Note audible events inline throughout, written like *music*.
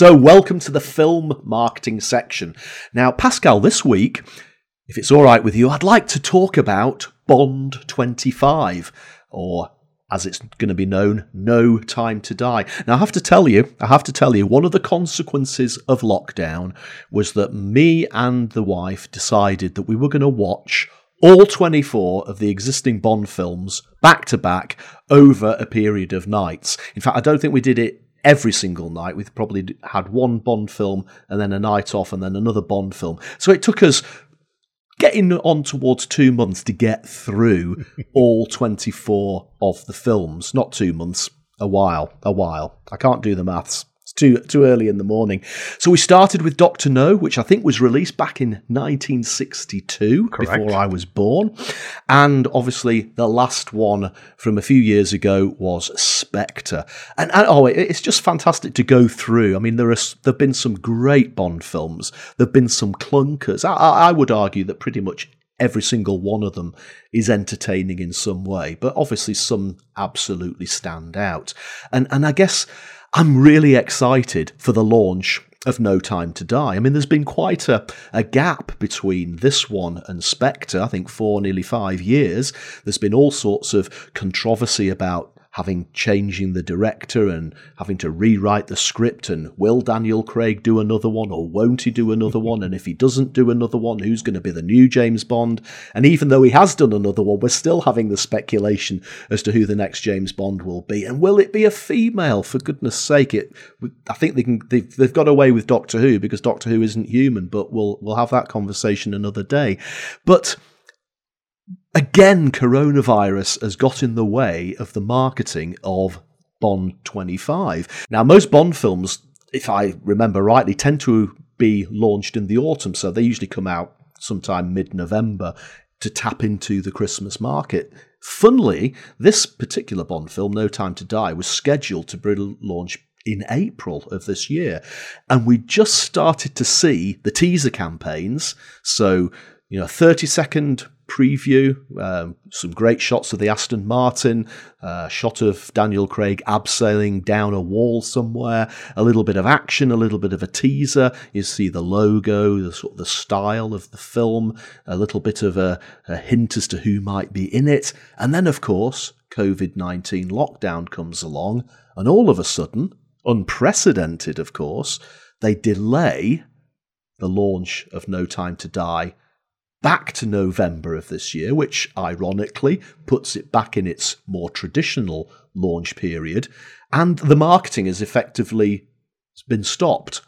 So, welcome to the film marketing section. Now, Pascal, this week, if it's all right with you, I'd like to talk about Bond 25, or as it's going to be known, No Time to Die. Now, I have to tell you, I have to tell you, one of the consequences of lockdown was that me and the wife decided that we were going to watch all 24 of the existing Bond films back to back over a period of nights. In fact, I don't think we did it every single night. We've probably had one Bond film and then a night off and then another Bond film. So it took us getting on towards two months to get through *laughs* all 24 of the films. Not two months, a while, a while. I can't do the maths. It's too too early in the morning. So we started with Doctor No, which I think was released back in 1962, Correct. before I was born, and obviously the last one from a few years ago was Spectre. And, and oh, it- it's just fantastic to go through. I mean, there are there've been some great Bond films. There've been some clunkers. I, I I would argue that pretty much every single one of them is entertaining in some way, but obviously some absolutely stand out. And and I guess I'm really excited for the launch of No Time to Die. I mean, there's been quite a, a gap between this one and Spectre, I think four, nearly five years. There's been all sorts of controversy about having changing the director and having to rewrite the script and will Daniel Craig do another one or won't he do another one? And if he doesn't do another one who's going to be the new James Bond? And even though he has done another one we're still having the speculation as to who the next James Bond will be. And will it be a female? For goodness sake it I think they can they've, they've got away with Doctor Who because Doctor Who isn't human but we'll we'll have that conversation another day. But again, coronavirus has got in the way of the marketing of Bond 25. Now, most Bond films, if I remember rightly, tend to be launched in the autumn, so they usually come out sometime mid November to tap into the Christmas market. Funnily, this particular Bond film, No Time to Die, was scheduled to be launched in April of this year. And we just started to see the teaser campaigns. So, you know, 30 second preview, um, some great shots of the Aston Martin, uh, shot of Daniel Craig abseiling down a wall somewhere, a little bit of action, a little bit of a teaser. You see the logo, the sort of the style of the film, a little bit of a, a hint as to who might be in it. And then, of course, COVID 19 lockdown comes along, and all of a sudden, unprecedented, of course, they delay the launch of No Time to Die back to November of this year, which ironically puts it back in its more traditional launch period. And the marketing has effectively been stopped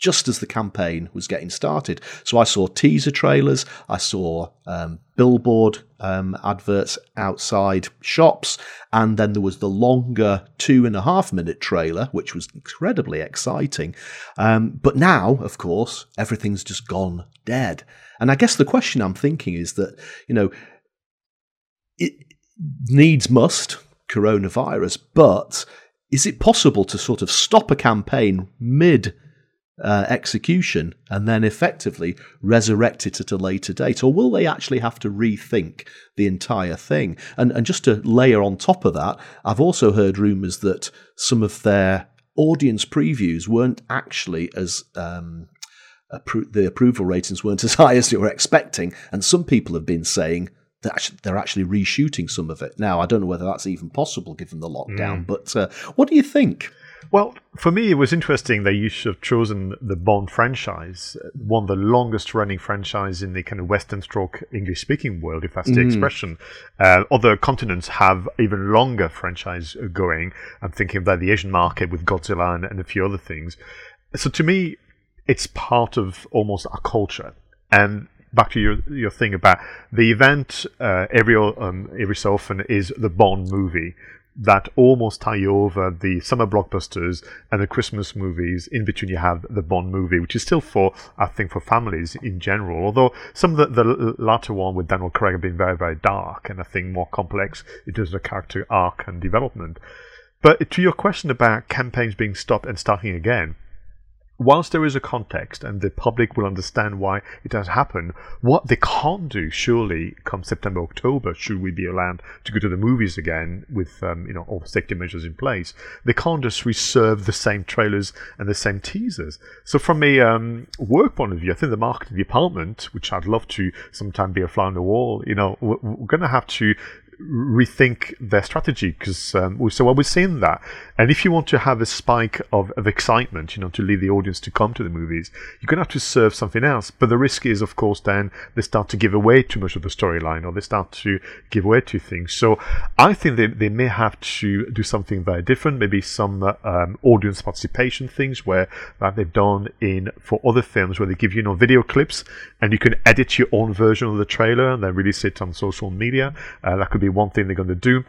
just as the campaign was getting started. So I saw teaser trailers, I saw um, billboard um, adverts outside shops, and then there was the longer two and a half minute trailer, which was incredibly exciting. Um, but now, of course, everything's just gone dead. And I guess the question I'm thinking is that, you know, it needs must coronavirus, but is it possible to sort of stop a campaign mid uh, execution and then effectively resurrect it at a later date? Or will they actually have to rethink the entire thing? And, and just to layer on top of that, I've also heard rumours that some of their audience previews weren't actually as. Um, appro- the approval ratings weren't *laughs* as high as they were expecting, and some people have been saying that they're actually reshooting some of it. Now, I don't know whether that's even possible given the lockdown, but uh, what do you think? Well, for me, it was interesting that you should have chosen the Bond franchise, uh, one of the longest running franchise in the kind of Western stroke English speaking world, if that's the expression. Uh, other continents have even longer franchise going. I'm thinking about the Asian market with Godzilla and, and a few other things. So to me, it's part of almost our culture. And back to your your thing about the event uh, every um, every so often is the Bond movie that almost tie over the summer blockbusters and the Christmas movies. In between, you have the Bond movie, which is still for, I think, for families in general. Although some of the, the latter one with Daniel Craig have been very, very dark and I think more complex in terms of character arc and development. But to your question about campaigns being stopped and starting again, whilst there is a context and the public will understand why it has happened, what they can't do, surely, come September, October, should we be allowed to go to the movies again with um, you know all safety measures in place, they can't just reserve the same trailers and the same teasers. So, from a um, work point of view, I think the marketing department, which I'd love to sometime be a fly on the wall, you know, we're, we're going to have to rethink their strategy because um, so well, we're seeing that. And if you want to have a spike of, of excitement you know to lead the audience to come to the movies you're going to have to serve something else. But the risk is of course then they start to give away too much of the storyline or they start to give away two things. So I think they, they may have to do something very different maybe some uh, um, audience participation things where that they've done in for other films where they give you, you know video clips and you can edit your own version of the trailer and then release it on social media. Uh, that could be one thing they're going to do.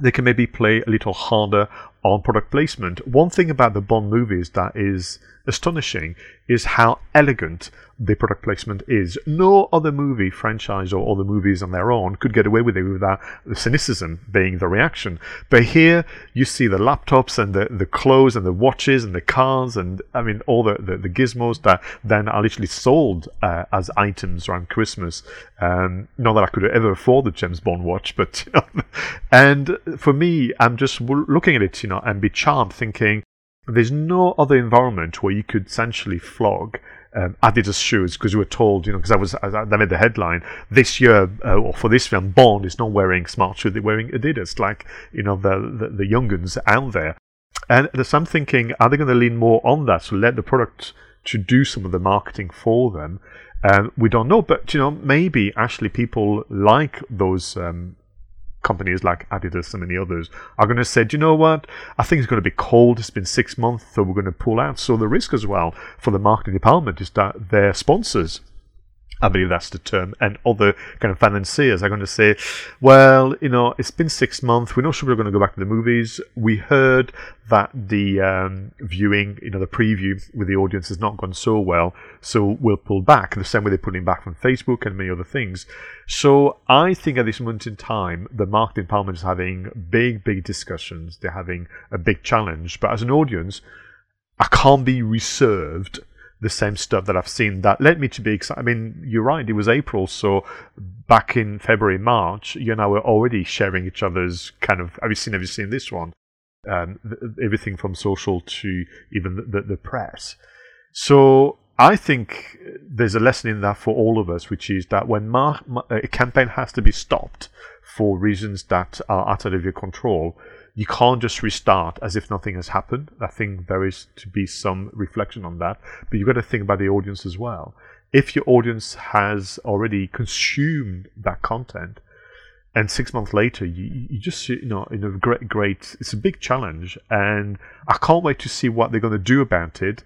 They can maybe play a little harder on product placement. One thing about the Bond movies that is astonishing is how elegant the product placement is. No other movie franchise or other movies on their own could get away with it without the cynicism being the reaction. But here you see the laptops and the, the clothes and the watches and the cars and I mean all the, the, the gizmos that then are literally sold uh, as items around Christmas. Um, not that I could ever afford the James Bond watch, but you *laughs* know, and for me, I'm just looking at it, you know, and be charmed, thinking there's no other environment where you could essentially flog um, Adidas shoes because we were told, you know, because I was I, made the headline this year uh, or for this film, Bond is not wearing smart shoes; they're wearing Adidas, like you know the the, the young guns out there. And so I'm thinking, are they going to lean more on that? So let the product to do some of the marketing for them. Um, we don't know, but you know, maybe actually people like those um, companies like Adidas and many others are going to say, do you know what? I think it's going to be cold. It's been six months, so we're going to pull out. So the risk as well for the marketing department is that their sponsors I believe that's the term, and other kind of financiers are going to say, well, you know, it's been six months. We're not sure we're going to go back to the movies. We heard that the um, viewing, you know, the preview with the audience has not gone so well, so we'll pull back. The same way they're pulling back from Facebook and many other things. So I think at this moment in time, the marketing department is having big, big discussions. They're having a big challenge. But as an audience, I can't be reserved the same stuff that I've seen that led me to be excited. I mean, you're right, it was April, so back in February, March, you and I were already sharing each other's kind of, have you seen, have you seen this one? Um, th- everything from social to even the, the, the press. So I think there's a lesson in that for all of us, which is that when mar- uh, a campaign has to be stopped for reasons that are outside of your control, you can't just restart as if nothing has happened. I think there is to be some reflection on that, but you've got to think about the audience as well. If your audience has already consumed that content, and six months later, you, you just you know in a great great it's a big challenge, and I can't wait to see what they're going to do about it.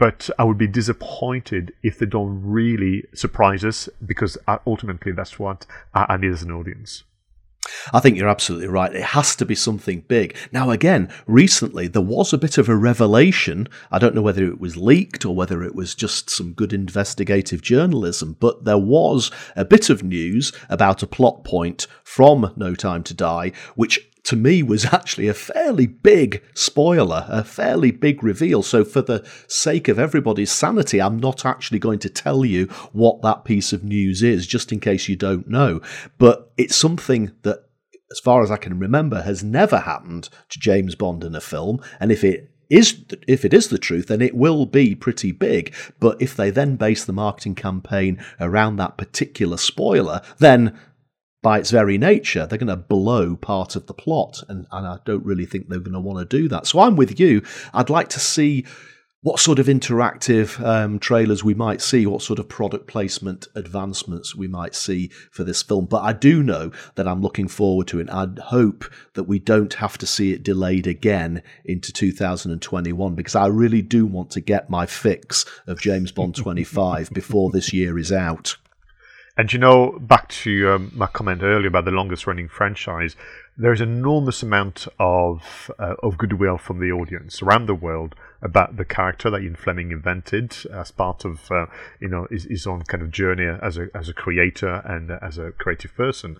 But I would be disappointed if they don't really surprise us because uh, ultimately that's what I need as an audience. I think you're absolutely right. It has to be something big. Now, again, recently there was a bit of a revelation. I don't know whether it was leaked or whether it was just some good investigative journalism, but there was a bit of news about a plot point from No Time to Die, which to me was actually a fairly big spoiler, a fairly big reveal. So, for the sake of everybody's sanity, I'm not actually going to tell you what that piece of news is, just in case you don't know. But it's something that, as far as I can remember, has never happened to James Bond in a film. And if it is if it is the truth, then it will be pretty big. But if they then base the marketing campaign around that particular spoiler, then by its very nature, they're going to blow part of the plot. And, and I don't really think they're going to want to do that. So I'm with you. I'd like to see what sort of interactive um, trailers we might see, what sort of product placement advancements we might see for this film. But I do know that I'm looking forward to it. I hope that we don't have to see it delayed again into 2021 because I really do want to get my fix of James Bond 25 *laughs* before this year is out. And you know, back to um, my comment earlier about the longest running franchise, there's an enormous amount of uh, of goodwill from the audience around the world about the character that Ian Fleming invented as part of uh, you know his, his, own kind of journey as a as a creator and as a creative person.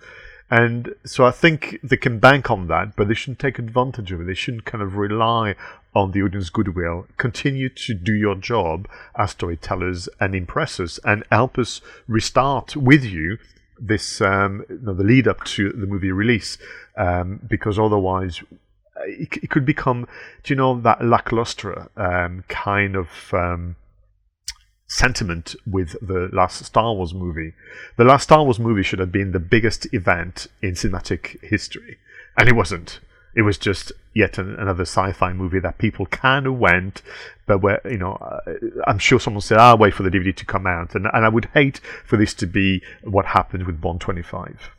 And so I think they can bank on that, but they shouldn't take advantage of it. They shouldn't kind of rely on the audience goodwill. Continue to do your job as storytellers and impress us and help us restart with you this um, you know, the lead up to the movie release, um, because otherwise it, it, could become, do you know, that lackluster um, kind of um, sentiment with the last Star Wars movie. The last Star Wars movie should have been the biggest event in cinematic history, and it wasn't. It was just yet an, another sci-fi movie that people kind of went, but where you know, uh, I'm sure someone said, "I'll wait for the DVD to come out," and and I would hate for this to be what happened with Bond 25.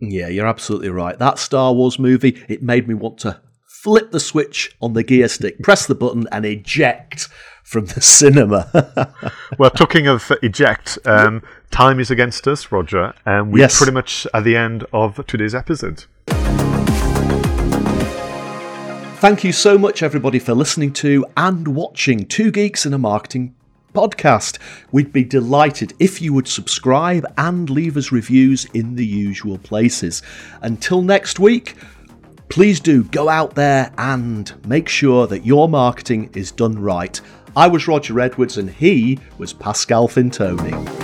Yeah, you're absolutely right. That Star Wars movie, it made me want to flip the switch on the gear stick, press the button, and eject from the cinema. *laughs* well, talking of eject, um, time is against us, Roger, and we're yes. pretty much at the end of today's episode. Thank you so much, everybody, for listening to and watching Two Geeks and a Marketing podcast. We'd be delighted if you would subscribe and leave us reviews in the usual places. Until next week, please do go out there and make sure that your marketing is done right. I was Roger Edwards and he was Pascal Fintoni.